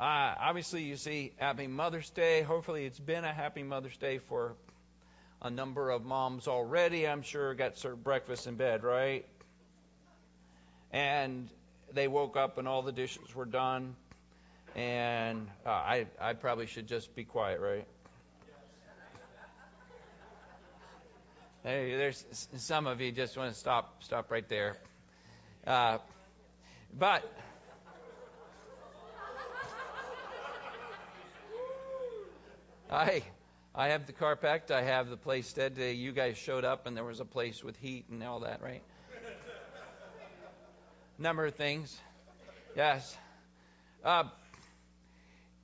uh, obviously, you see Happy Mother's Day. Hopefully, it's been a Happy Mother's Day for a number of moms already. I'm sure got served breakfast in bed, right? And they woke up and all the dishes were done. And uh, I, I probably should just be quiet, right? Hey, there's some of you just want to stop, stop right there. Uh, but I, I have the car packed. I have the place stead. You guys showed up, and there was a place with heat and all that, right? Number of things. Yes. Uh,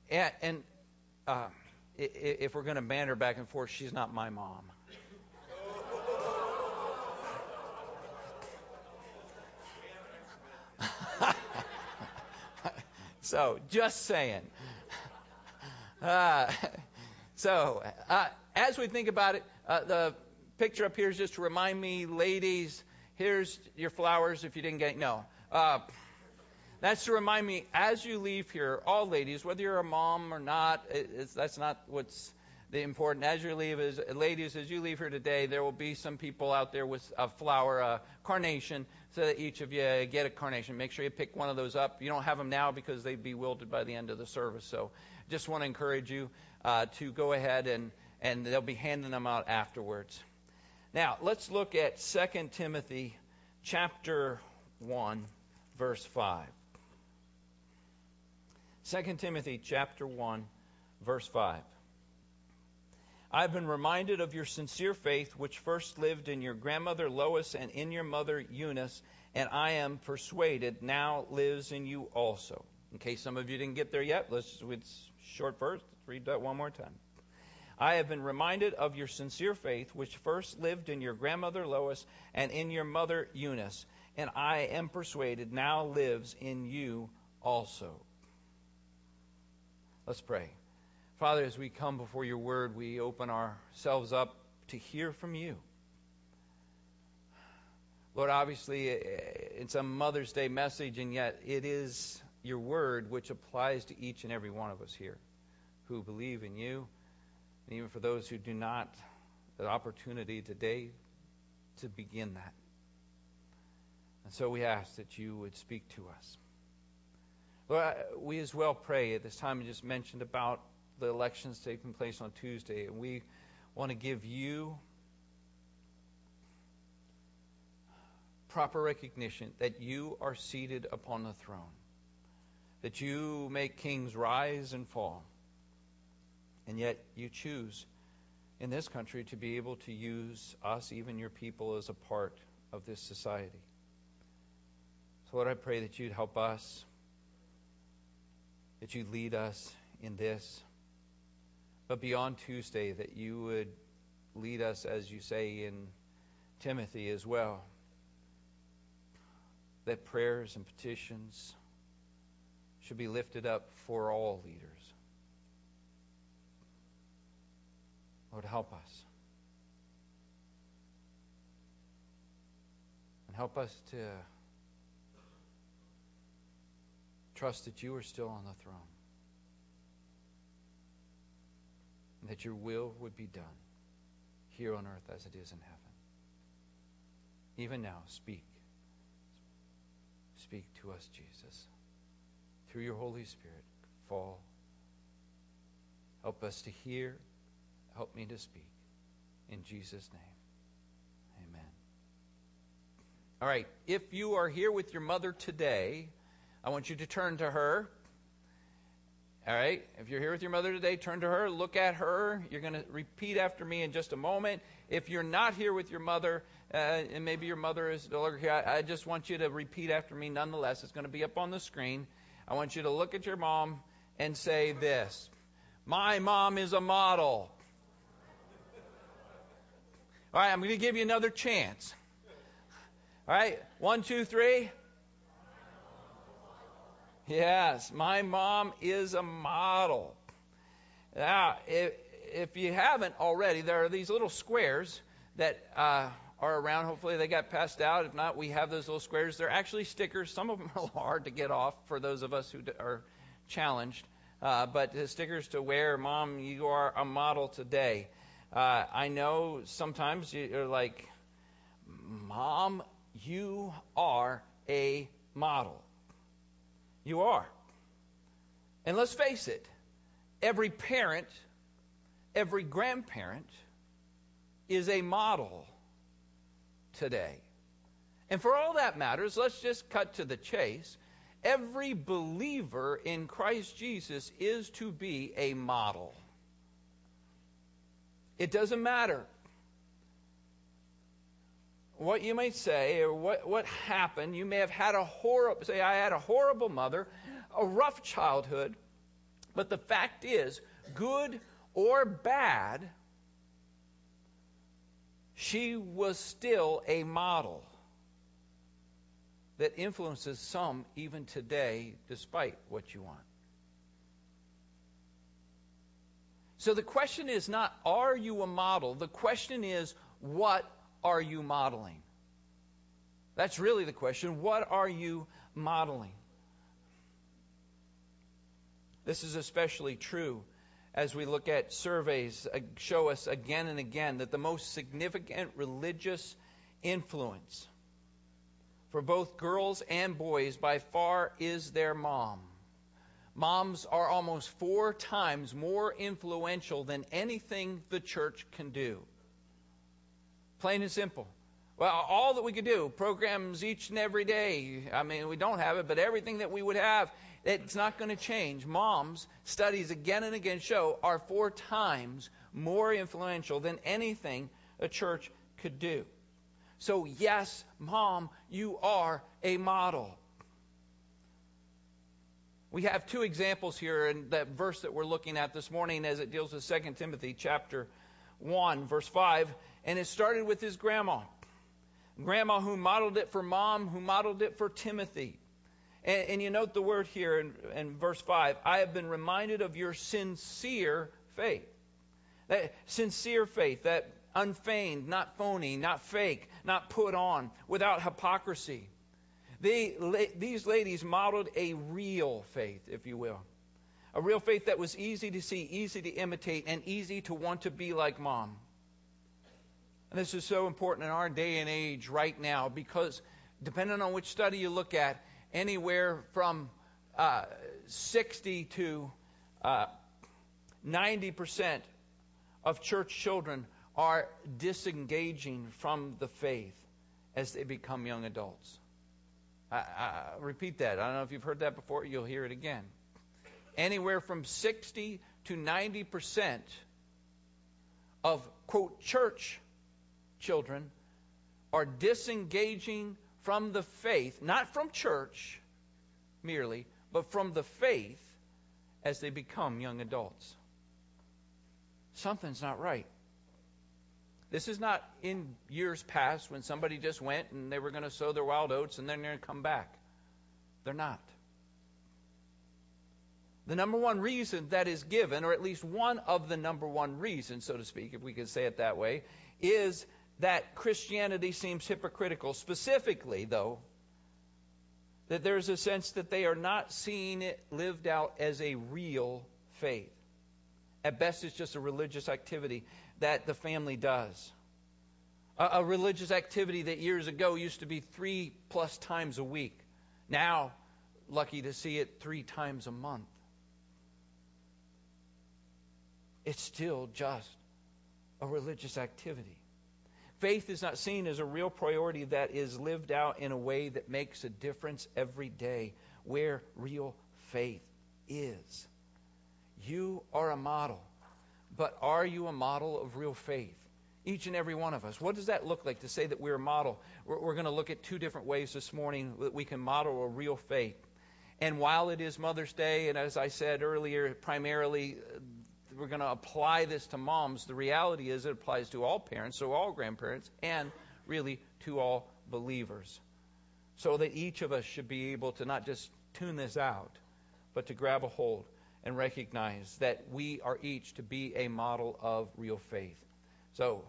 and, and uh, if we're going to banter back and forth, she's not my mom. so, just saying. Uh, so, uh, as we think about it, uh, the picture up here is just to remind me, ladies, here's your flowers if you didn't get No. Uh, that's to remind me, as you leave here, all ladies, whether you're a mom or not, that's not what's the important. As you leave, as ladies, as you leave here today, there will be some people out there with a flower, a carnation, so that each of you get a carnation. Make sure you pick one of those up. You don't have them now because they'd be wilted by the end of the service. So, just want to encourage you uh, to go ahead and and they'll be handing them out afterwards. Now, let's look at 2 Timothy chapter 1 verse 5. 2 Timothy chapter 1 verse 5. I've been reminded of your sincere faith which first lived in your grandmother Lois and in your mother Eunice and I am persuaded now lives in you also. In case some of you didn't get there yet, let's it's short verse, let's read that one more time. I have been reminded of your sincere faith which first lived in your grandmother Lois and in your mother Eunice and I am persuaded now lives in you also. Let's pray. Father, as we come before your word, we open ourselves up to hear from you. Lord, obviously, eh, it's a Mother's Day message, and yet it is your word which applies to each and every one of us here who believe in you, and even for those who do not, the opportunity today to begin that. And so we ask that you would speak to us. Lord, we as well pray at this time. I just mentioned about the elections taking place on Tuesday, and we want to give you proper recognition that you are seated upon the throne, that you make kings rise and fall, and yet you choose in this country to be able to use us, even your people, as a part of this society. So, Lord, I pray that you'd help us, that you'd lead us in this. But beyond Tuesday, that you would lead us, as you say in Timothy as well, that prayers and petitions should be lifted up for all leaders. Lord, help us. And help us to Trust that you are still on the throne. And that your will would be done here on earth as it is in heaven. Even now, speak. Speak to us, Jesus. Through your Holy Spirit, fall. Help us to hear. Help me to speak. In Jesus' name, amen. All right, if you are here with your mother today, I want you to turn to her. All right? If you're here with your mother today, turn to her, look at her. You're going to repeat after me in just a moment. If you're not here with your mother, uh, and maybe your mother is no longer here, I, I just want you to repeat after me nonetheless. It's going to be up on the screen. I want you to look at your mom and say this My mom is a model. All right, I'm going to give you another chance. All right, one, two, three. Yes, my mom is a model. Now, if, if you haven't already, there are these little squares that uh, are around. Hopefully, they got passed out. If not, we have those little squares. They're actually stickers. Some of them are hard to get off for those of us who are challenged. uh, but the stickers to wear. Mom, you are a model today. Uh, I know sometimes you're like, Mom, you are a model. You are. And let's face it, every parent, every grandparent is a model today. And for all that matters, let's just cut to the chase. Every believer in Christ Jesus is to be a model. It doesn't matter what you may say or what, what happened. You may have had a horrible, say, I had a horrible mother, a rough childhood. But the fact is, good or bad, she was still a model that influences some even today, despite what you want. So the question is not, are you a model? The question is, what are you modeling? That's really the question. What are you modeling? This is especially true as we look at surveys show us again and again that the most significant religious influence for both girls and boys by far is their mom. Moms are almost four times more influential than anything the church can do. Plain and simple. Well, all that we could do, programs each and every day. I mean, we don't have it, but everything that we would have, it's not going to change. Moms, studies again and again show, are four times more influential than anything a church could do. So, yes, mom, you are a model. We have two examples here in that verse that we're looking at this morning as it deals with 2 Timothy chapter 1, verse 5. And it started with his grandma. Grandma who modeled it for mom, who modeled it for Timothy. And, and you note the word here in, in verse 5 I have been reminded of your sincere faith. That sincere faith, that unfeigned, not phony, not fake, not put on, without hypocrisy. They, these ladies modeled a real faith, if you will. A real faith that was easy to see, easy to imitate, and easy to want to be like mom. And this is so important in our day and age right now because, depending on which study you look at, anywhere from uh, 60 to uh, 90% of church children are disengaging from the faith as they become young adults. I, I, repeat that. I don't know if you've heard that before. You'll hear it again. Anywhere from 60 to 90 percent of quote church children are disengaging from the faith, not from church merely, but from the faith as they become young adults. Something's not right. This is not in years past when somebody just went and they were going to sow their wild oats and then they're going to come back. They're not. The number one reason that is given, or at least one of the number one reasons, so to speak, if we could say it that way, is that Christianity seems hypocritical. Specifically, though, that there's a sense that they are not seeing it lived out as a real faith. At best, it's just a religious activity that the family does. A, a religious activity that years ago used to be three plus times a week. Now, lucky to see it three times a month. It's still just a religious activity. Faith is not seen as a real priority that is lived out in a way that makes a difference every day, where real faith is. You are a model. But are you a model of real faith? Each and every one of us. What does that look like to say that we're a model? We're, we're going to look at two different ways this morning that we can model a real faith. And while it is Mother's Day, and as I said earlier, primarily uh, we're going to apply this to moms, the reality is it applies to all parents, so all grandparents, and really to all believers. So that each of us should be able to not just tune this out, but to grab a hold and recognize that we are each to be a model of real faith. So,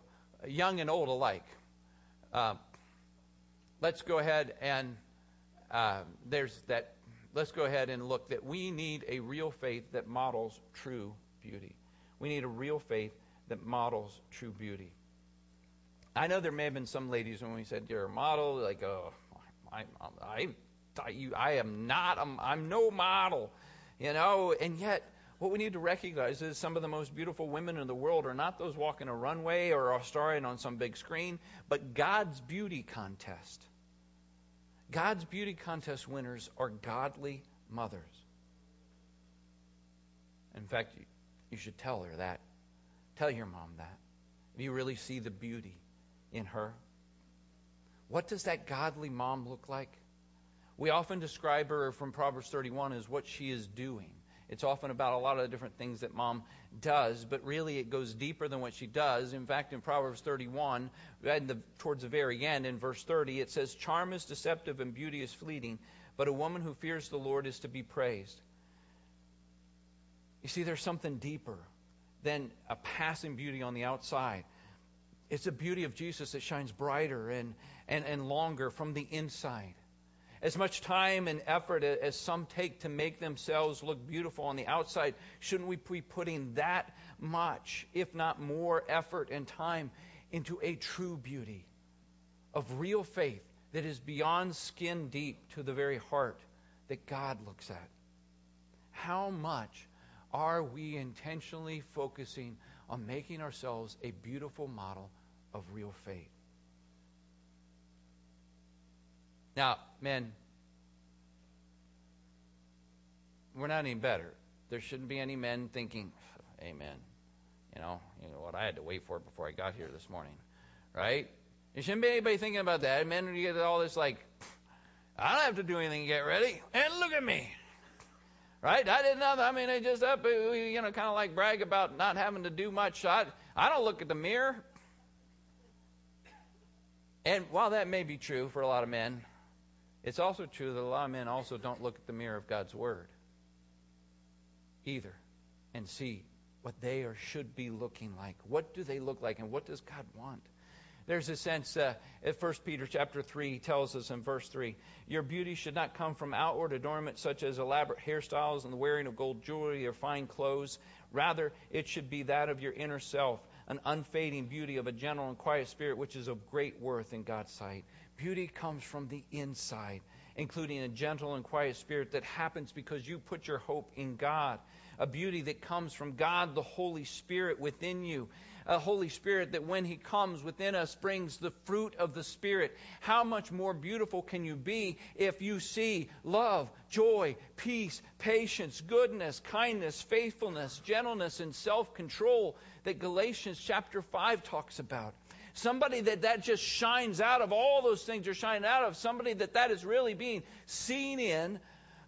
young and old alike. Uh, let's go ahead and uh, there's that let's go ahead and look that we need a real faith that models true beauty. We need a real faith that models true beauty. I know there may have been some ladies when we said you're a model, like, oh, I, I, I, you, I am not, I'm, I'm no model, you know, and yet what we need to recognize is some of the most beautiful women in the world are not those walking a runway or are starring on some big screen, but God's beauty contest. God's beauty contest winners are godly mothers. In fact, you, should tell her that. Tell your mom that. If you really see the beauty in her. What does that godly mom look like? We often describe her from Proverbs 31 as what she is doing. It's often about a lot of the different things that mom does, but really it goes deeper than what she does. In fact, in Proverbs 31, the, towards the very end, in verse 30, it says, Charm is deceptive and beauty is fleeting, but a woman who fears the Lord is to be praised. You see, there's something deeper than a passing beauty on the outside. It's the beauty of Jesus that shines brighter and, and, and longer from the inside. As much time and effort as some take to make themselves look beautiful on the outside, shouldn't we be putting that much, if not more, effort and time into a true beauty of real faith that is beyond skin deep to the very heart that God looks at? How much are we intentionally focusing on making ourselves a beautiful model of real faith? Now, men, we're not any better. There shouldn't be any men thinking, Amen. You know, you know what I had to wait for before I got here this morning, right? There shouldn't be anybody thinking about that. Men, you get all this like, I don't have to do anything to get ready, and look at me, right? I did nothing. I mean, I just up, you know, kind of like brag about not having to do much. I, I don't look at the mirror. And while that may be true for a lot of men, it's also true that a lot of men also don't look at the mirror of God's Word either and see what they or should be looking like. What do they look like and what does God want? There's a sense uh, at 1 Peter chapter 3 he tells us in verse 3 Your beauty should not come from outward adornment such as elaborate hairstyles and the wearing of gold jewelry or fine clothes. Rather, it should be that of your inner self, an unfading beauty of a gentle and quiet spirit, which is of great worth in God's sight. Beauty comes from the inside, including a gentle and quiet spirit that happens because you put your hope in God. A beauty that comes from God, the Holy Spirit within you. A Holy Spirit that when He comes within us brings the fruit of the Spirit. How much more beautiful can you be if you see love, joy, peace, patience, goodness, kindness, faithfulness, gentleness, and self control that Galatians chapter 5 talks about? Somebody that that just shines out of all those things are shining out of. Somebody that that is really being seen in,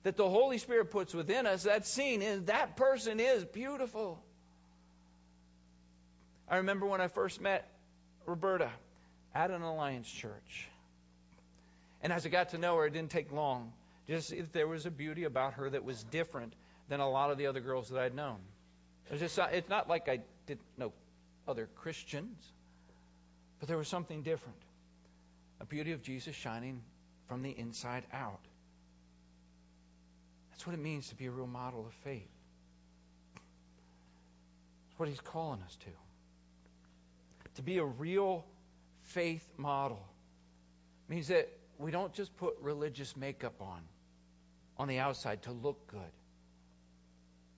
that the Holy Spirit puts within us, that scene in, that person is beautiful. I remember when I first met Roberta at an Alliance church. And as I got to know her, it didn't take long. Just there was a beauty about her that was different than a lot of the other girls that I'd known. It just, it's not like I didn't know other Christians. But there was something different a beauty of Jesus shining from the inside out. That's what it means to be a real model of faith. That's what he's calling us to. To be a real faith model means that we don't just put religious makeup on on the outside to look good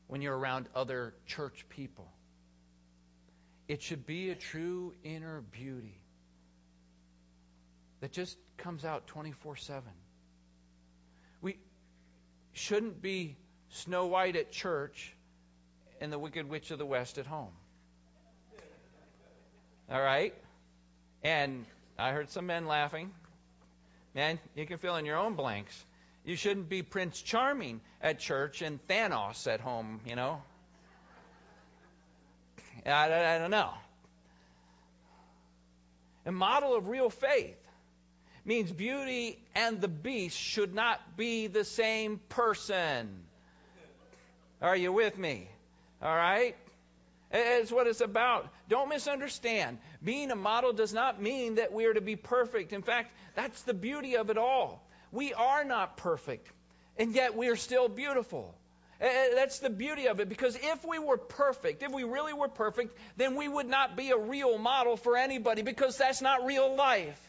when you're around other church people. It should be a true inner beauty that just comes out 24 7. Shouldn't be Snow White at church and the Wicked Witch of the West at home. All right? And I heard some men laughing. Man, you can fill in your own blanks. You shouldn't be Prince Charming at church and Thanos at home, you know? I, I don't know. A model of real faith means beauty and the beast should not be the same person. Are you with me? All right? It's what it's about. Don't misunderstand. Being a model does not mean that we are to be perfect. In fact, that's the beauty of it all. We are not perfect. And yet we are still beautiful. Eh, eh, that's the beauty of it because if we were perfect, if we really were perfect, then we would not be a real model for anybody because that's not real life.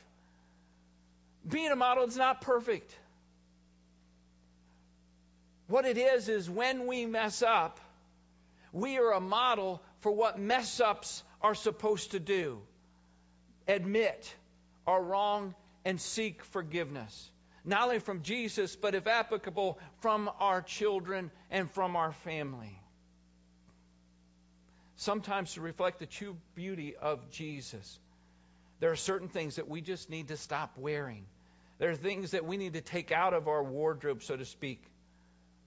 Being a model is not perfect. What it is, is when we mess up, we are a model for what mess ups are supposed to do admit our wrong and seek forgiveness not only from Jesus, but if applicable, from our children and from our family. Sometimes to reflect the true beauty of Jesus, there are certain things that we just need to stop wearing. There are things that we need to take out of our wardrobe, so to speak.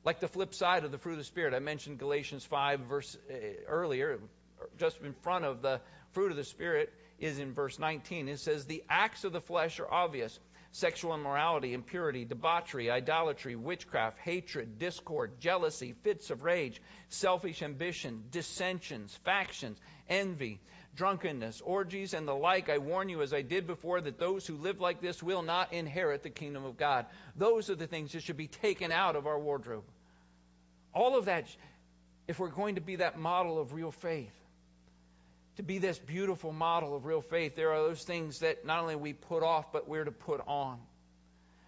Like the flip side of the fruit of the Spirit. I mentioned Galatians 5 verse uh, earlier, just in front of the fruit of the Spirit is in verse 19. It says, The acts of the flesh are obvious sexual immorality, impurity, debauchery, idolatry, witchcraft, hatred, discord, jealousy, fits of rage, selfish ambition, dissensions, factions, envy, drunkenness, orgies, and the like. I warn you, as I did before, that those who live like this will not inherit the kingdom of God. Those are the things that should be taken out of our wardrobe. All of that, if we're going to be that model of real faith to be this beautiful model of real faith, there are those things that not only we put off, but we're to put on.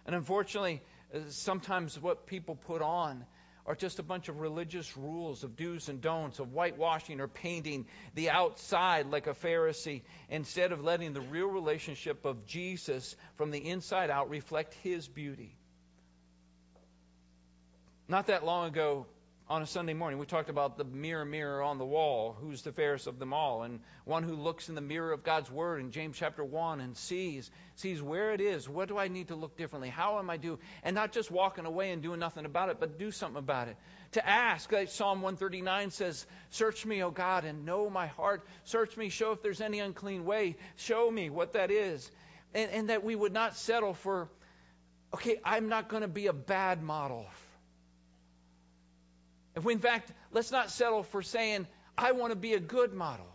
And unfortunately, uh, sometimes what people put on are just a bunch of religious rules of do's and don'ts, of whitewashing or painting the outside like a Pharisee, instead of letting the real relationship of Jesus from the inside out reflect his beauty. Not that long ago, on a Sunday morning, we talked about the mirror, mirror on the wall. Who's the fairest of them all? And one who looks in the mirror of God's Word in James chapter 1 and sees, sees where it is. What do I need to look differently? How am I doing? And not just walking away and doing nothing about it, but do something about it. To ask, like Psalm 139 says, Search me, O God, and know my heart. Search me, show if there's any unclean way. Show me what that is. And, and that we would not settle for, okay, I'm not going to be a bad model if we, in fact, let's not settle for saying, I want to be a good model.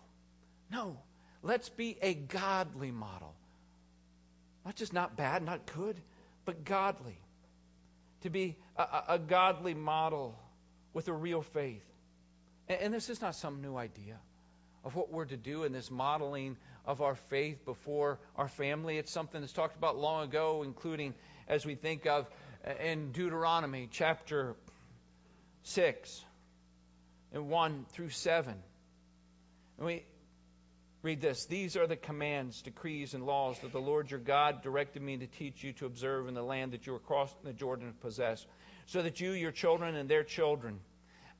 No, let's be a godly model. Not just not bad, not good, but godly. To be a, a godly model with a real faith. And, and this is not some new idea of what we're to do in this modeling of our faith before our family. It's something that's talked about long ago, including as we think of in Deuteronomy chapter 6 and 1 through 7. And we read this These are the commands, decrees, and laws that the Lord your God directed me to teach you to observe in the land that you are crossing the Jordan to possess, so that you, your children, and their children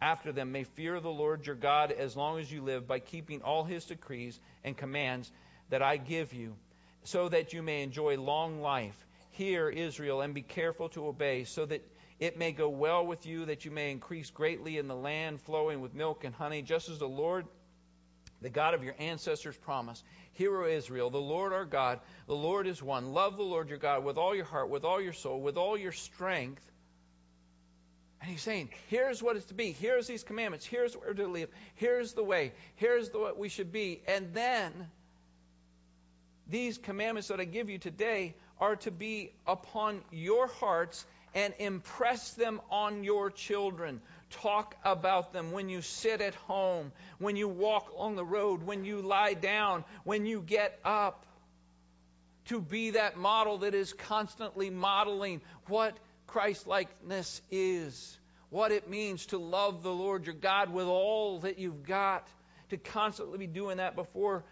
after them may fear the Lord your God as long as you live by keeping all his decrees and commands that I give you, so that you may enjoy long life. Hear, Israel, and be careful to obey, so that it may go well with you, that you may increase greatly in the land flowing with milk and honey, just as the Lord, the God of your ancestors, promised. Hear, O Israel, the Lord our God, the Lord is one. Love the Lord your God with all your heart, with all your soul, with all your strength. And he's saying, here's what it's to be. Here's these commandments. Here's where to live. Here's the way. Here's the, what we should be. And then these commandments that I give you today are to be upon your hearts and impress them on your children. Talk about them when you sit at home, when you walk on the road, when you lie down, when you get up. To be that model that is constantly modeling what Christ likeness is, what it means to love the Lord your God with all that you've got, to constantly be doing that before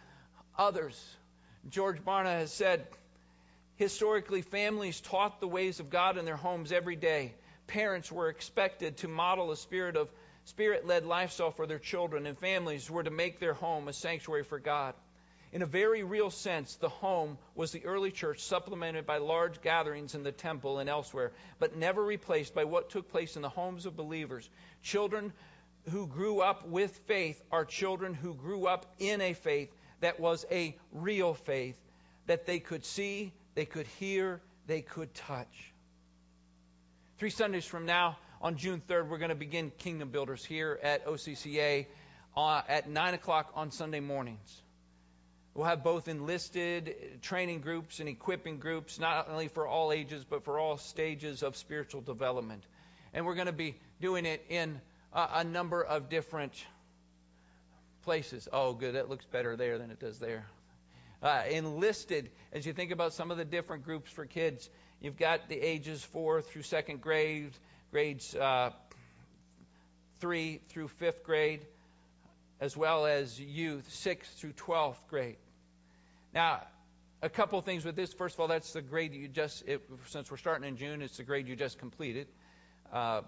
others. George Barna has said, Historically, families taught the ways of God in their homes every day. Parents were expected to model a spirit of spirit-led lifestyle for their children, and families were to make their home a sanctuary for God. In a very real sense, the home was the early church, supplemented by large gatherings in the temple and elsewhere, but never replaced by what took place in the homes of believers. Children who grew up with faith are children who grew up in a faith that was a real faith that they could see, they could hear, they could touch. Three Sundays from now, on June 3rd, we're going to begin Kingdom Builders here at OCCA uh, at 9 o'clock on Sunday mornings. We'll have both enlisted training groups and equipping groups, not only for all ages, but for all stages of spiritual development. And we're going to be doing it in a, a number of different places. Oh, good. That looks better there than it does there. Uh, enlisted, as you think about some of the different groups for kids, you've got the ages four through second grade, grades uh, three through fifth grade, as well as youth sixth through twelfth grade. Now, a couple things with this. First of all, that's the grade you just, it, since we're starting in June, it's the grade you just completed. Uh,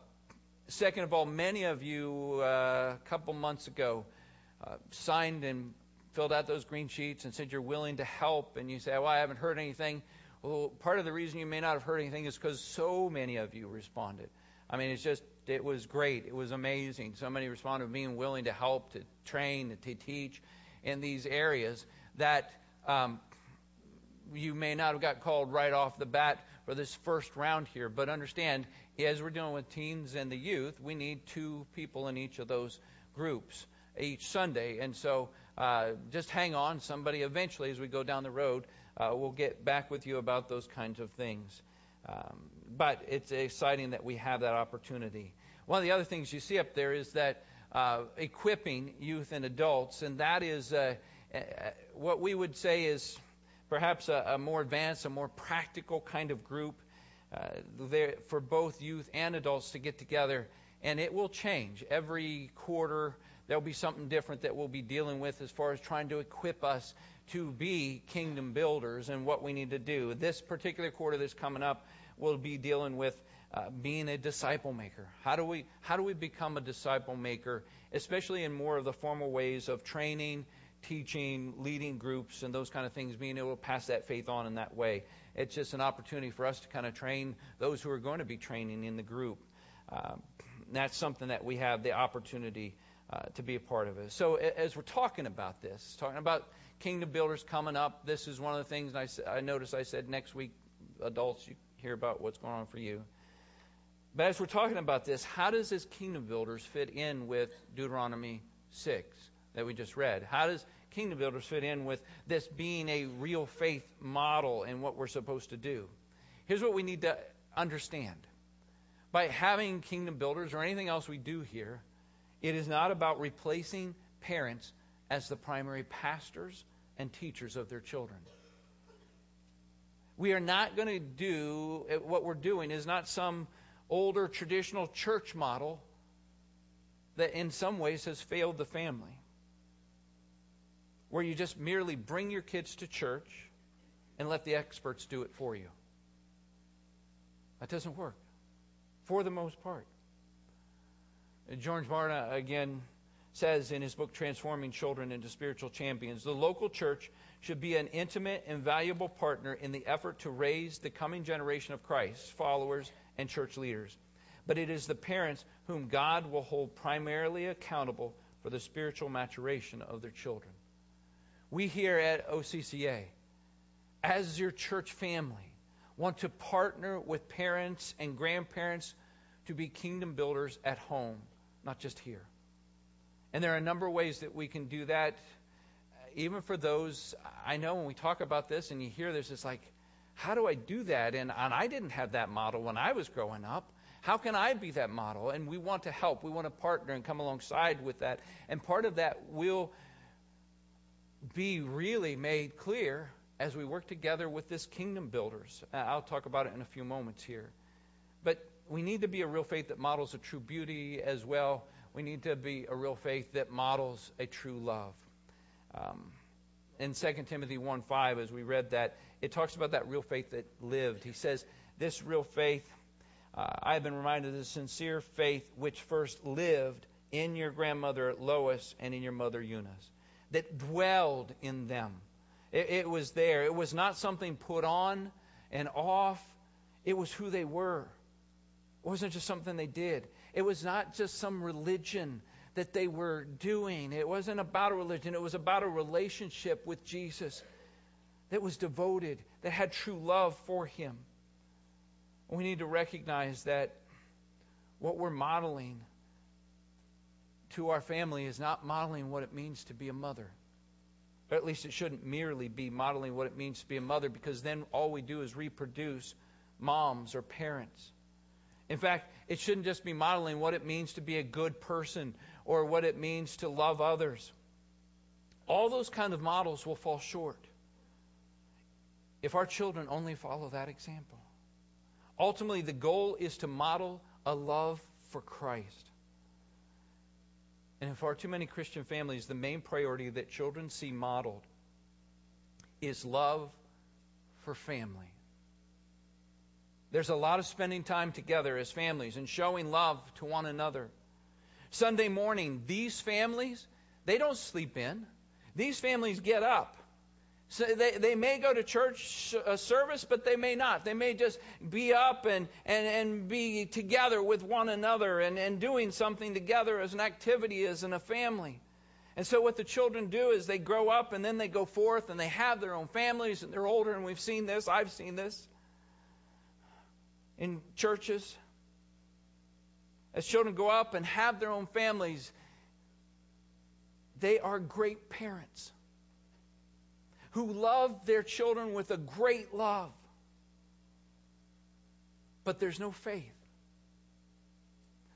second of all, many of you uh, a couple months ago uh, signed and filled out those green sheets and said you're willing to help, and you say, Well, I haven't heard anything. Well, part of the reason you may not have heard anything is because so many of you responded. I mean, it's just, it was great. It was amazing. So many responded being willing to help, to train, to teach in these areas that um, you may not have got called right off the bat for this first round here. But understand, as we're dealing with teens and the youth, we need two people in each of those groups each Sunday. And so uh, just hang on. Somebody eventually, as we go down the road, uh, we'll get back with you about those kinds of things. Um, but it's exciting that we have that opportunity. One of the other things you see up there is that uh, equipping youth and adults, and that is uh, uh, what we would say is perhaps a, a, more advanced, a more practical kind of group uh, there for both youth and adults to get together, and it will change every quarter. There'll be something different that we'll be dealing with as far as trying to equip us to be kingdom builders and what we need to do. This particular quarter that's coming up, we'll be dealing with uh, being a disciple maker. How do we how do we become a disciple maker, especially in more of the formal ways of training, teaching, leading groups, and those kind of things, being able to pass that faith on in that way. It's just an opportunity for us to kind of train those who are going to be training in the group. Uh, that's something that we have the opportunity uh, to be a part of it. So as we're talking about this, talking about kingdom builders coming up, this is one of the things I, I noticed I said next week, adults, you hear about what's going on for you. But as we're talking about this, how does this kingdom builders fit in with Deuteronomy 6? that we just read. How does Kingdom Builders fit in with this being a real faith model and what we're supposed to do? Here's what we need to understand. By having Kingdom Builders or anything else we do here, it is not about replacing parents as the primary pastors and teachers of their children. We are not going to do eh, what we're doing is not some older traditional church model that in some ways has failed the family where you just merely bring your kids to church and let the experts do it for you. That doesn't work, for the most part. George Barna, again, says in his book Transforming Children into Spiritual Champions the local church should be an intimate and valuable partner in the effort to raise the coming generation of Christ's followers, and church leaders. But it is the parents whom God will hold primarily accountable for the spiritual maturation of their children we here at OCCA, as your church family, want to partner with parents and grandparents to be kingdom builders at home, not just here. And there are a number of ways that we can do that. Even for those, I know when we talk about this and you hear this, it's like, how do I do that? And, and I didn't have that model when I was growing up. How can I be that model? And we want to help. We want to partner and come alongside with that. And part of that will be really made clear as we work together with this kingdom builders. Uh, I'll talk about it in a few moments here. But we need to be a real faith that models a true beauty as well. We need to be a real faith that models a true love. Um, in 2 Timothy 1:5, as we read that, it talks about that real faith that lived. He says, This real faith, uh, I have been reminded of the sincere faith which first lived in your grandmother Lois and in your mother Eunice that dwelled in them. It, it was there. It was not something put on and off, it was who they were. It wasn't just something they did. It was not just some religion that they were doing. It wasn't about a religion, it was about a relationship with Jesus that was devoted, that had true love for Him. We need to recognize that what we're modeling to our family is not modeling what it means to be a mother. Or at least it shouldn't merely be modeling what it means to be a mother because then all we do is reproduce moms or parents. In fact, it shouldn't just be modeling what it means to be a good person or what it means to love others. All those kind of models will fall short if our children only follow that example. Ultimately, the goal is to model a love for Christ. And in far too many Christian families, the main priority that children see modeled is love for family. There's a lot of spending time together as families and showing love to one another. Sunday morning, these families, they don't sleep in. These families get up. So they, they may go to church service, but they may not. They may just be up and, and, and be together with one another and, and doing something together as an activity, as in a family. And so what the children do is they grow up and then they go forth and they have their own families and they're older and we've seen this, I've seen this in churches. As children grow up and have their own families, they are great parents who love their children with a great love. But there's no faith.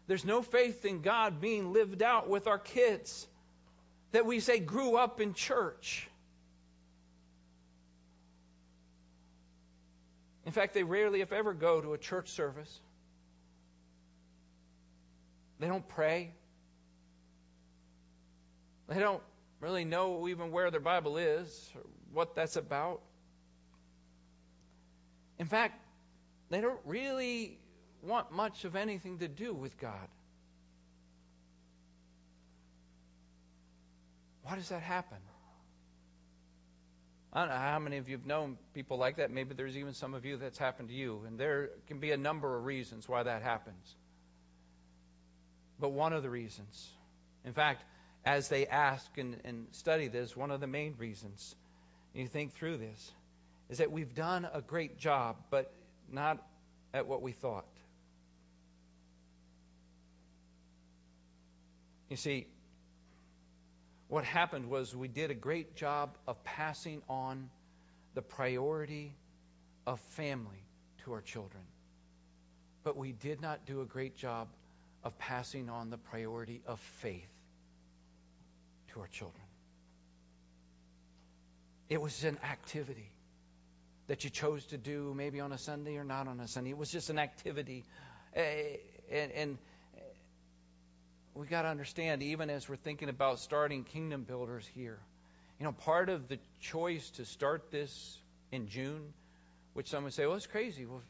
There's no faith in God being lived out with our kids that we say grew up in church. In fact, they rarely, if ever, go to a church service. They don't pray. They don't really know even where their Bible is or what that's about. In fact, they don't really want much of anything to do with God. Why does that happen? I don't know how many of you have known people like that. Maybe there's even some of you that's happened to you. And there can be a number of reasons why that happens. But one of the reasons, in fact, as they ask and, and study this, one of the main reasons, and you think through this, is that we've done a great job, but not at what we thought. You see, what happened was we did a great job of passing on the priority of family to our children. But we did not do a great job of passing on the priority of faith to our children. It was an activity that you chose to do maybe on a Sunday or not on a Sunday. It was just an activity. Eh, and, and we got to understand, even as we're thinking about starting kingdom builders here, you know, part of the choice to start this in June, which some would say, well, it's crazy. Well,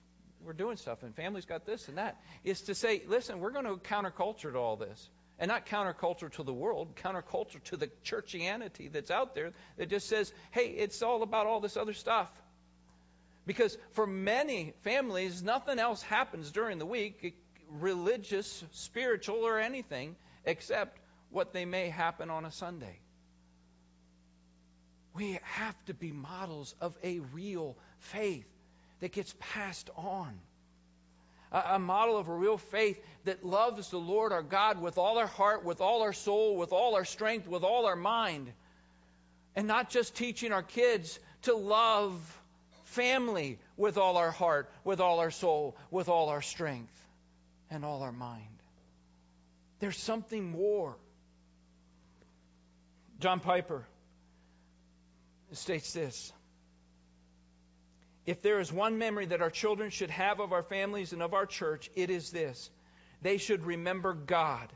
we're doing stuff and families got this and that, is to say, listen, we're going to counterculture to all this. And not counterculture to the world, counterculture to the churchianity that's out there that just says, hey, it's all about all this other stuff. Because for many families, nothing else happens during the week religious, spiritual, or anything except what they may happen on a Sunday. We have to be models of a real faith that gets passed on. A, model of a real faith that loves the Lord our God with all our heart, with all our soul, with all our strength, with all our mind. And not just teaching our kids to love family with all our heart, with all our soul, with all our strength and all our mind. There's something more. John Piper states this If there is one memory that our children should have of our families and of our church, it is this they should remember God.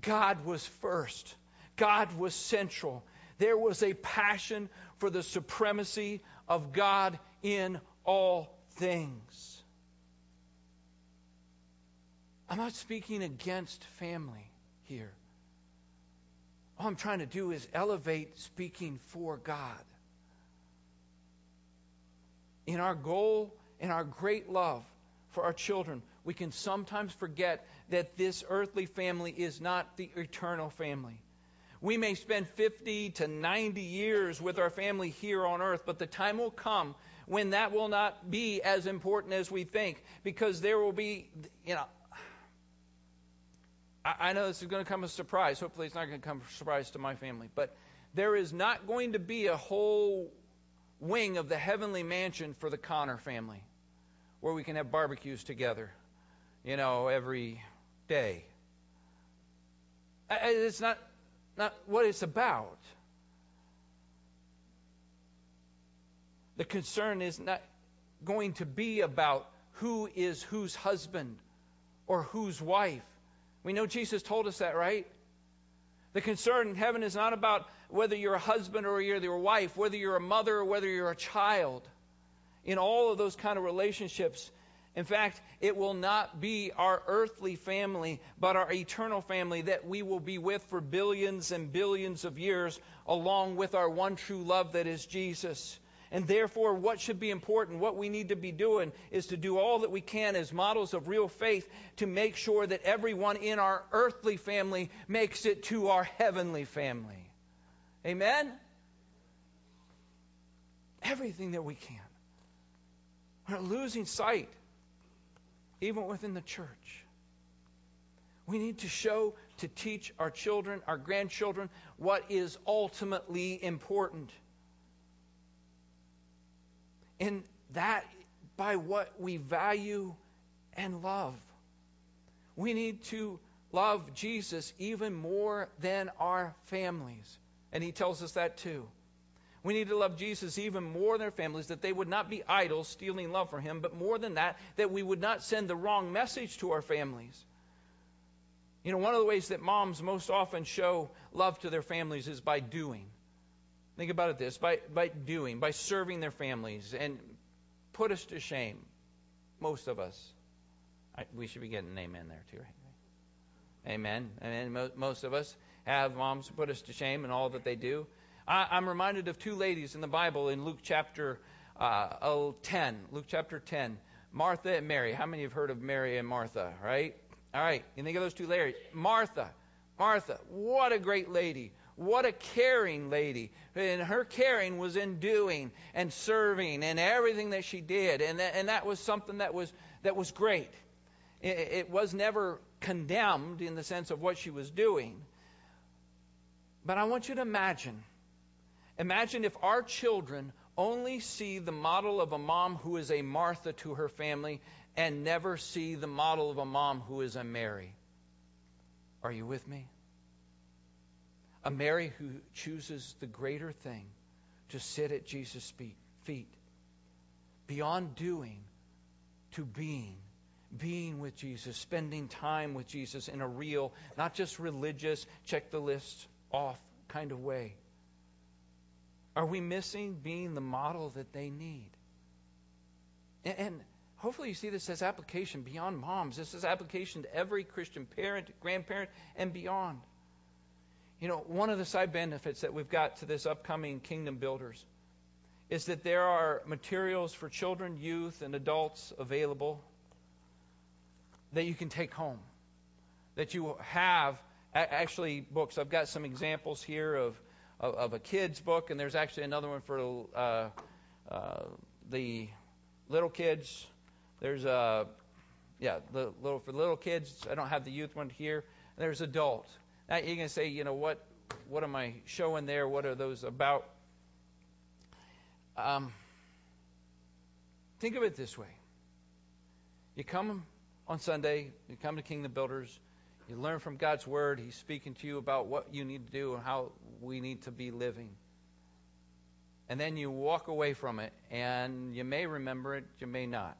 God was first, God was central. There was a passion for the supremacy of God in all things. I'm not speaking against family here. All I'm trying to do is elevate speaking for God. In our goal, in our great love for our children, we can sometimes forget that this earthly family is not the eternal family. We may spend 50 to 90 years with our family here on earth, but the time will come when that will not be as important as we think because there will be, you know, I, know this is going to come as a surprise. Hopefully, it's not going to come as a surprise to my family. But there is not going to be a whole wing of the heavenly mansion for the Connor family where we can have barbecues together. you know, every day. It's not, not what it's about. The concern is not going to be about who is whose husband or whose wife. We know Jesus told us that, right? The concern in heaven is not about whether you're a husband or you're your wife, whether you're a mother or whether you're a child. In all of those kind of relationships, in fact, it will not be our earthly family, but our eternal family that we will be with for billions and billions of years, along with our one true love that is Jesus. And therefore, what should be important, what we need to be doing, is to do all that we can as models of real faith to make sure that everyone in our earthly family makes it to our heavenly family. Amen? Everything that we can. We're losing sight, even within the church. We need to show, to teach our children, our grandchildren, what is ultimately important. And that by what we value and love. We need to love Jesus even more than our families. And he tells us that too. We need to love Jesus even more than our families, that they would not be idols stealing love from him, but more than that, that we would not send the wrong message to our families. You know, one of the ways that moms most often show love to their families is by doing. Think about it this by, by doing, by serving their families, and put us to shame, most of us. I, we should be getting an amen there too, right? Amen. And most of us have moms put us to shame in all that they do. I, am reminded of two ladies in the Bible in Luke chapter uh, 10. Luke chapter 10. Martha and Mary. How many have heard of Mary and Martha, right? All right. You think of those two ladies. Martha. Martha. What a great lady. What a caring lady. And her caring was in doing and serving and everything that she did. And that, and that was something that was, that was great. It, it was never condemned in the sense of what she was doing. But I want you to imagine imagine if our children only see the model of a mom who is a Martha to her family and never see the model of a mom who is a Mary. Are you with me? A Mary who chooses the greater thing to sit at Jesus' feet. Beyond doing to being. Being with Jesus, spending time with Jesus in a real, not just religious, check the list off kind of way. Are we missing being the model that they need? And, hopefully you see this as application beyond moms. This is application to every Christian parent, grandparent, and beyond. You know, one of the side benefits that we've got to this upcoming Kingdom Builders is that there are materials for children, youth, and adults available that you can take home. That you have actually books. I've got some examples here of, of, of a kid's book, and there's actually another one for uh, uh, the little kids. There's a yeah, the little for little kids. I don't have the youth one here. There's adult. Now going to say, you know, what, what am I showing there? What are those about? Um, think of it this way. You come on Sunday, you come to Kingdom Builders, you learn from God's Word. He's speaking to you about what you need to do and how we need to be living. And then you walk away from it, and you may remember it, you may not.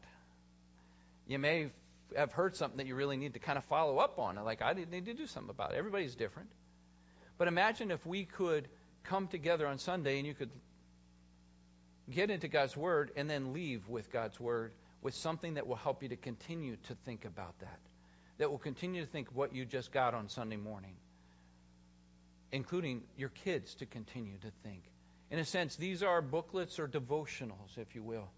You may have heard something that you really need to kind of follow up on. Like, I need to do something about it. Everybody's different. But imagine if we could come together on Sunday and you could get into God's Word and then leave with God's Word with something that will help you to continue to think about that. That will continue to think what you just got on Sunday morning, including your kids to continue to think. In a sense, these are booklets or devotionals, if you will,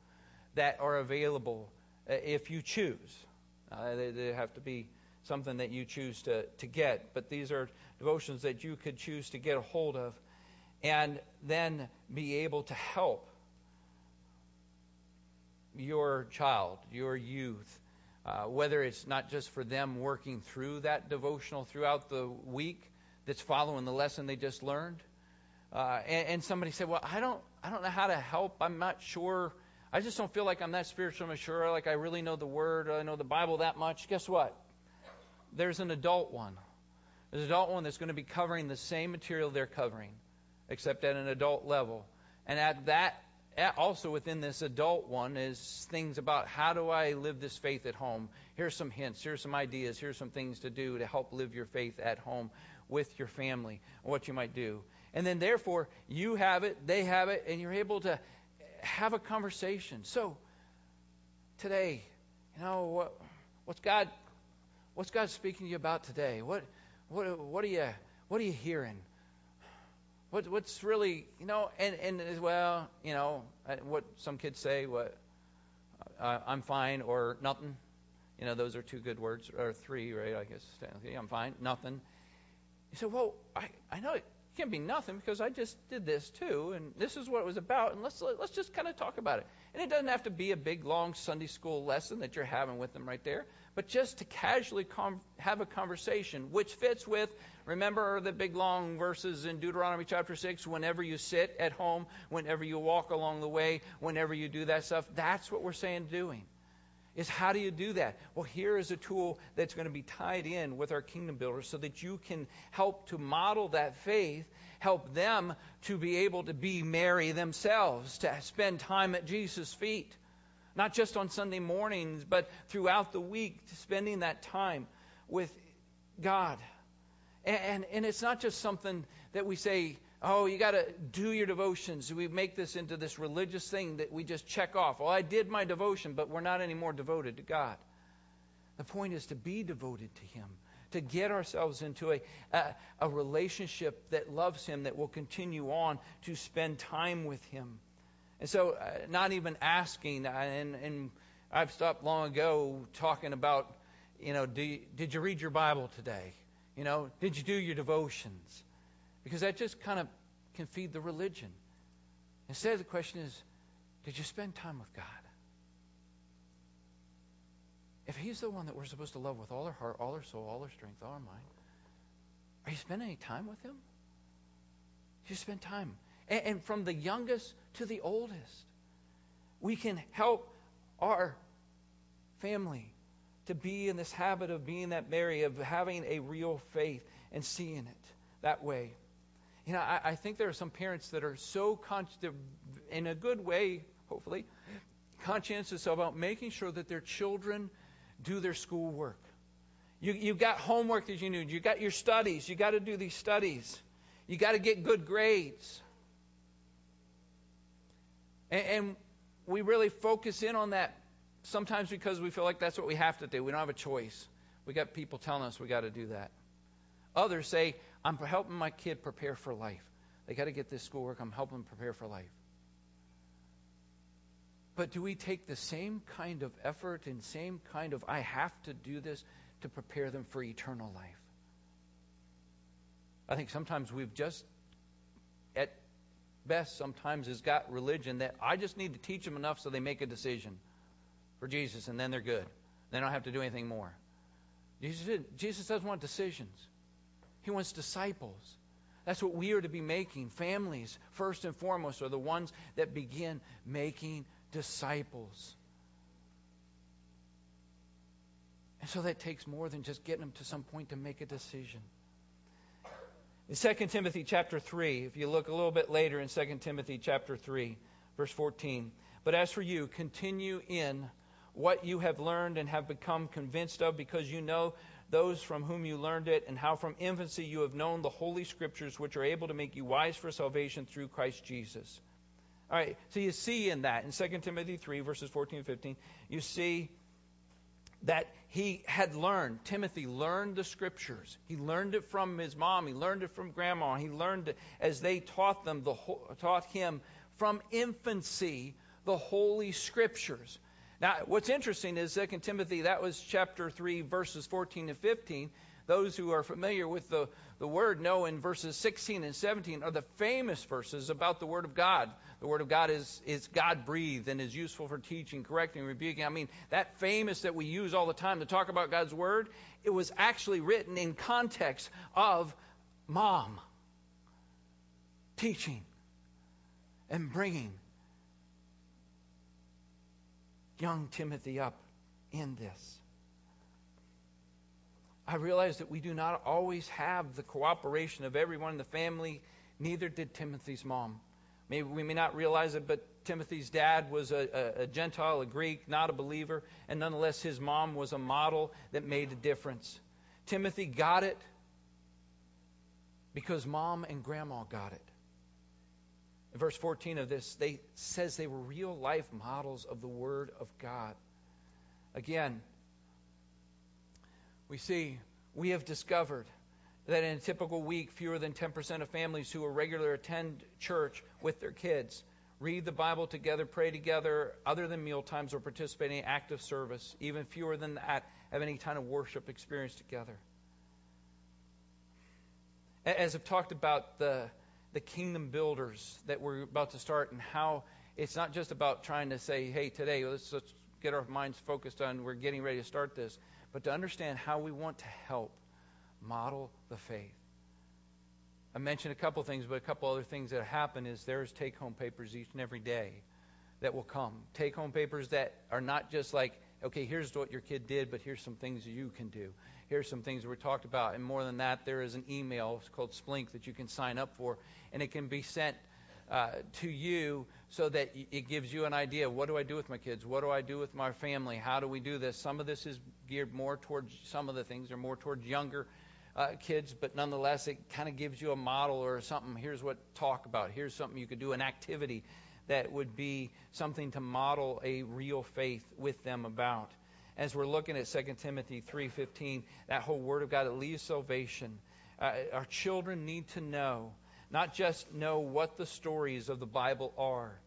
that are available uh, if you choose. Uh, they, they, have to be something that you choose to, to get, but these are devotions that you could choose to get a hold of and then be able to help your child, your youth, uh, whether it's not just for them working through that devotional throughout the week that's following the lesson they just learned. Uh, and, and, somebody said, "Well, I don't, I don't know how to help. I'm not sure I just don't feel like I'm that spiritually mature, like I really know the Word, I know the Bible that much. Guess what? There's an adult one. There's an adult one that's going to be covering the same material they're covering, except at an adult level. And at that, also within this adult one, is things about how do I live this faith at home. Here's some hints. Here's some ideas. Here's some things to do to help live your faith at home with your family. What you might do. And then, therefore, you have it, they have it, and you're able to have a conversation. So, today, you know, what, what's God, what's God speaking to you about today? What, what, what are you, what are you hearing? What, what's really, you know, and, and as well, you know, what some kids say, what, uh, I'm fine or nothing. You know, those are two good words, or three, right? I guess. I'm fine, nothing. You say, well, I, I know it can't be nothing because I just did this too, and this is what it was about, and let's let's just kind of talk about it. And it doesn't have to be a big long Sunday school lesson that you're having with them right there, but just to casually com- have a conversation, which fits with remember the big long verses in Deuteronomy chapter six. Whenever you sit at home, whenever you walk along the way, whenever you do that stuff, that's what we're saying doing is how do you do that? Well, here is a tool that's going to be tied in with our kingdom builders so that you can help to model that faith, help them to be able to be Mary themselves, to spend time at Jesus' feet. Not just on Sunday mornings, but throughout the week, spending that time with God. And, and, and it's not just something that we say, oh, you got to do your devotions. We make this into this religious thing that we just check off. Well, I did my devotion, but we're not anymore devoted to God. The point is to be devoted to Him, to get ourselves into a, a, a relationship that loves Him, that will continue on to spend time with Him. And so, uh, not even asking, uh, and, and I've stopped long ago talking about, you know, do, did you read your Bible today? You know, did you do your devotions? Because that just kind of can feed the religion. Instead, the question is did you spend time with God? If He's the one that we're supposed to love with all our heart, all our soul, all our strength, all our mind, are you spending any time with Him? You spend time. And, and from the youngest to the oldest, we can help our family to be in this habit of being that Mary, of having a real faith and seeing it that way. You know, I, I think there are some parents that are so in a good way, hopefully, conscientious about making sure that their children do their schoolwork. You, you've got homework that you need. You've got your studies. You've got to do these studies. You've got to get good grades. And, and we really focus in on that sometimes because we feel like that's what we have to do. We don't have a choice. We got people telling us we got to do that. Others say, I'm helping my kid prepare for life. They got to get this schoolwork. I'm helping them prepare for life. But do we take the same kind of effort and same kind of, I have to do this to prepare them for eternal life? I think sometimes we've just, at best, sometimes has got religion that I just need to teach them enough so they make a decision for Jesus and then they're good. They don't have to do anything more. Jesus, Jesus doesn't want decisions. He wants disciples. That's what we are to be making. Families, first and foremost, are the ones that begin making disciples. And so that takes more than just getting them to some point to make a decision. In 2 Timothy chapter 3, if you look a little bit later in 2 Timothy chapter 3, verse 14, but as for you, continue in what you have learned and have become convinced of, because you know those from whom you learned it, and how from infancy you have known the Holy Scriptures, which are able to make you wise for salvation through Christ Jesus. All right, so you see in that, in 2 Timothy 3, verses 14 and 15, you see that he had learned, Timothy learned the Scriptures. He learned it from his mom, he learned it from grandma, he learned it as they taught them, the, taught him from infancy the Holy Scriptures. Now, what's interesting is 2 Timothy, that was chapter 3, verses 14 to 15. Those who are familiar with the, the word know in verses 16 and 17 are the famous verses about the Word of God. The Word of God is, is God breathed and is useful for teaching, correcting, rebuking. I mean, that famous that we use all the time to talk about God's Word, it was actually written in context of mom teaching and bringing young Timothy up in this. I realize that we do not always have the cooperation of everyone in the family. Neither did Timothy's mom. Maybe we may not realize it, but Timothy's dad was a, a, a, Gentile, a Greek, not a believer, and nonetheless his mom was a model that made a difference. Timothy got it because mom and grandma got it. In verse 14 of this, they says they were real life models of the Word of God. Again, we see we have discovered that in a typical week, fewer than 10% of families who regularly attend church with their kids read the Bible together, pray together, other than meal times, or participate in any active service. Even fewer than that have any kind of worship experience together. As I've talked about the the kingdom builders that we're about to start and how it's not just about trying to say, hey, today let's, let's get our minds focused on we're getting ready to start this, but to understand how we want to help model the faith. I mentioned a couple things, but a couple other things that happen is there's take home papers each and every day that will come. Take home papers that are not just like, okay, here's what your kid did, but here's some things you can do. Here's some things we talked about. And more than that, there is an email called Splink that you can sign up for, and it can be sent uh, to you so that it gives you an idea what do I do with my kids? What do I do with my family? How do we do this? Some of this is geared more towards, some of the things are more towards younger uh, kids, but nonetheless, it kind of gives you a model or something. Here's what talk about. Here's something you could do, an activity that would be something to model a real faith with them about. As we're looking at 2 Timothy 3:15, that whole word of God that leads salvation. Uh, our children need to know, not just know what the stories of the Bible are,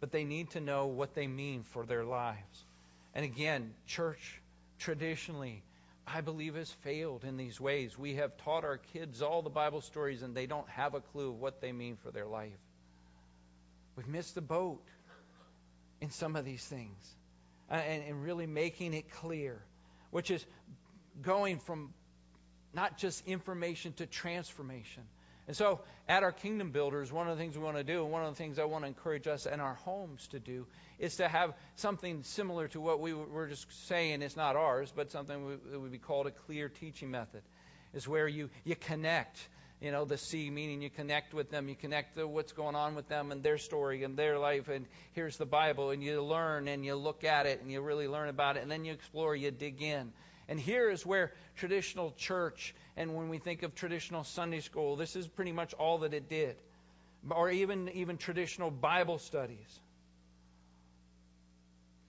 but they need to know what they mean for their lives. And again, church traditionally I believe, has failed in these ways. We have taught our kids all the Bible stories, and they don't have a clue of what they mean for their life. We've missed the boat in some of these things uh, and, and really making it clear, which is going from not just information to transformation. And so, at our Kingdom Builders, one of the things we want to do, and one of the things I want to encourage us and our homes to do, is to have something similar to what we were just saying. It's not ours, but something that would be called a clear teaching method. Is where you, you connect, you know, the C, meaning you connect with them, you connect to what's going on with them and their story and their life, and here's the Bible, and you learn and you look at it and you really learn about it, and then you explore, you dig in. And here is where traditional church, and when we think of traditional Sunday school, this is pretty much all that it did. Or even, even traditional Bible studies.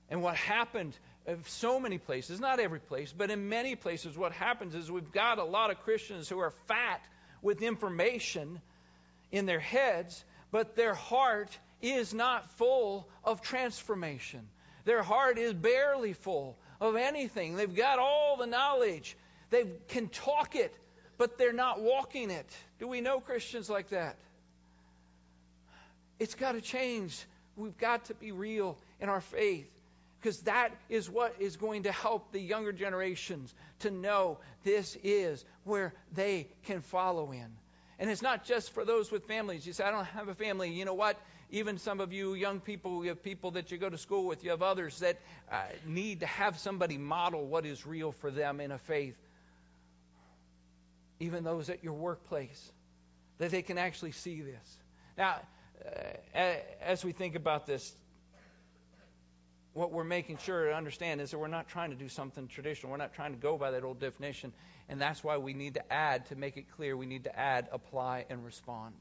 And what happened in so many places, not every place, but in many places, what happens is we've got a lot of Christians who are fat with information in their heads, but their heart is not full of transformation. Their heart is barely full of anything. They've got all the knowledge, they can talk it, but they're not walking it. Do we know Christians like that? It's got to change. We've got to be real in our faith because that is what is going to help the younger generations to know this is where they can follow in. And it's not just for those with families. You say, I don't have a family. You know what? even some of you young people, you have people that you go to school with, you have others that uh, need to have somebody model what is real for them in a faith. Even those at your workplace, that they can actually see this. Now, uh, as we think about this, what we're making sure to understand is that we're not trying to do something traditional. We're not trying to go by that old definition. And that's why we need to add, to make it clear, we need to add, apply, and respond.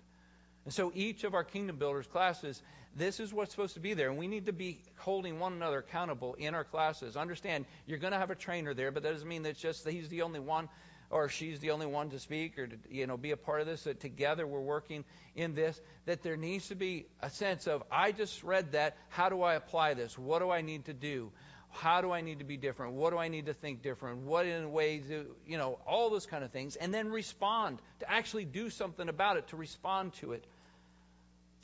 And so each of our Kingdom Builders classes, this is what's supposed to be there. And we need to be holding one another accountable in our classes. Understand, you're going to have a trainer there, but that doesn't mean that it's just that he's the only one or she's the only one to speak or to you know be a part of this that together we're working in this that there needs to be a sense of i just read that. How do i apply this? What do i need to do? How do i need to be different? What do i need to think different? What in ways you know all those kind of things and then respond to actually do something about it to respond to it.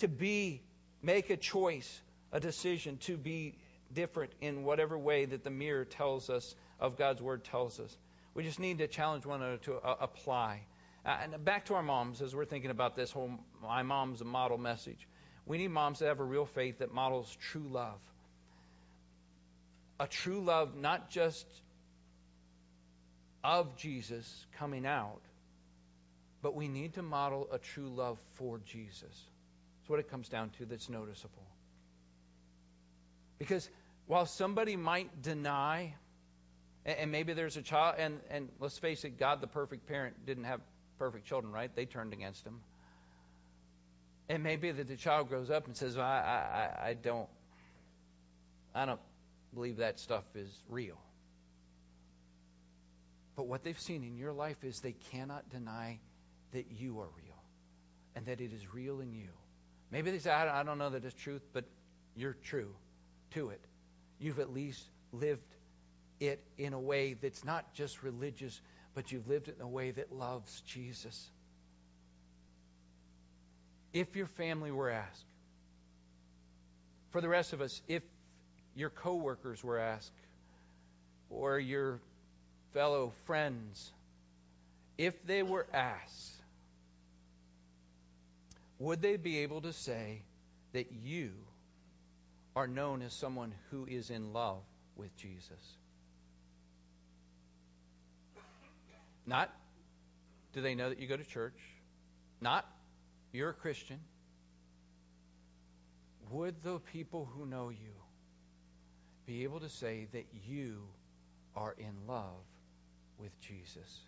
To be, make a choice, a decision to be different in whatever way that the mirror tells us of God's word tells us. We just need to challenge one another to uh, apply. Uh, and back to our moms as we're thinking about this whole my mom's a model message. We need moms to have a real faith that models true love. a true love, not just of Jesus coming out, but we need to model a true love for Jesus. That's what it comes down to that's noticeable. Because while somebody might deny, and maybe there's a child, and, and let's face it, God, the perfect parent, didn't have perfect children, right? They turned against him. And maybe that the child grows up and says, I, I, I don't, I don't believe that stuff is real. But what they've seen in your life is they cannot deny that you are real and that it is real in you. Maybe they say, I don't know that it's truth, but you're true to it. You've at least lived it in a way that's not just religious, but you've lived it in a way that loves Jesus. If your family were asked, for the rest of us, if your coworkers were asked, or your fellow friends, if they were asked, would they be able to say that you are known as someone who is in love with Jesus? Not do they know that you go to church? Not you're a Christian. Would the people who know you be able to say that you are in love with Jesus?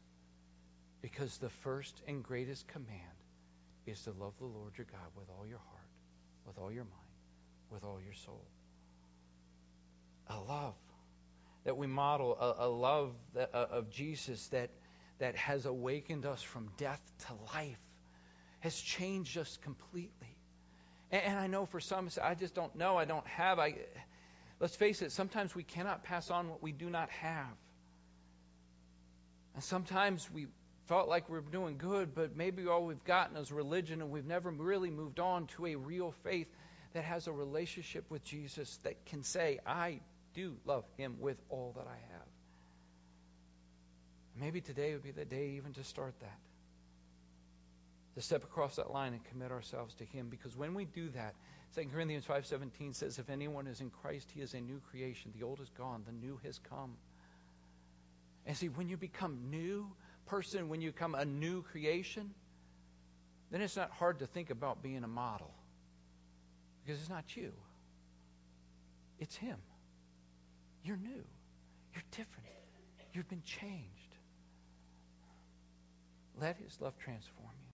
Because the first and greatest command is to love the Lord your God with all your heart, with all your mind, with all your soul. A love that we model, a, a love that, uh, of Jesus that, that has awakened us from death to life, has changed us completely. And, and I know for some, I just don't know, I don't have. I, let's face it, sometimes we cannot pass on what we do not have. And sometimes we felt like we are doing good, but maybe all we've gotten is religion and we've never really moved on to a real faith that has a relationship with Jesus that can say, I do love him with all that I have. Maybe today would be the day even to start that. To step across that line and commit ourselves to him because when we do that, 2 Corinthians 5:17 says if anyone is in Christ he is a new creation the old is gone the new has come. And see when you become new person, when you become a new creation, then it's not hard to think about being a model. Because it's not you, it's Him. You're new, you're different, you've been changed. Let His love transform you.